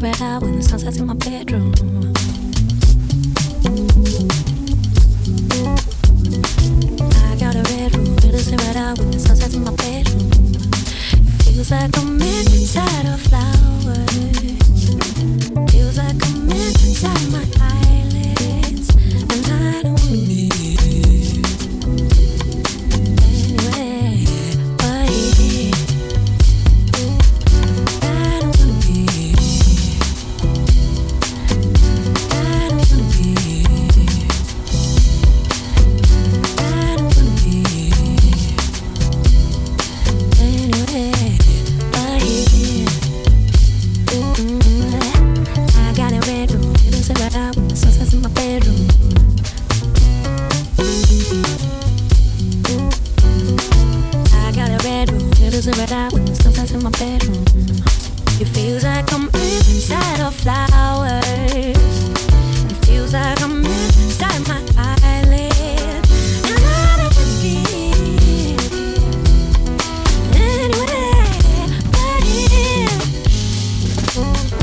red eye when the sun sets in my bedroom. I got a red room, it is red eye when the sun sets in my bedroom. It feels like I'm that I witness sometimes in my bedroom. It feels like I'm inside a flower. It feels like I'm inside my eyelids. Anywhere, but yeah.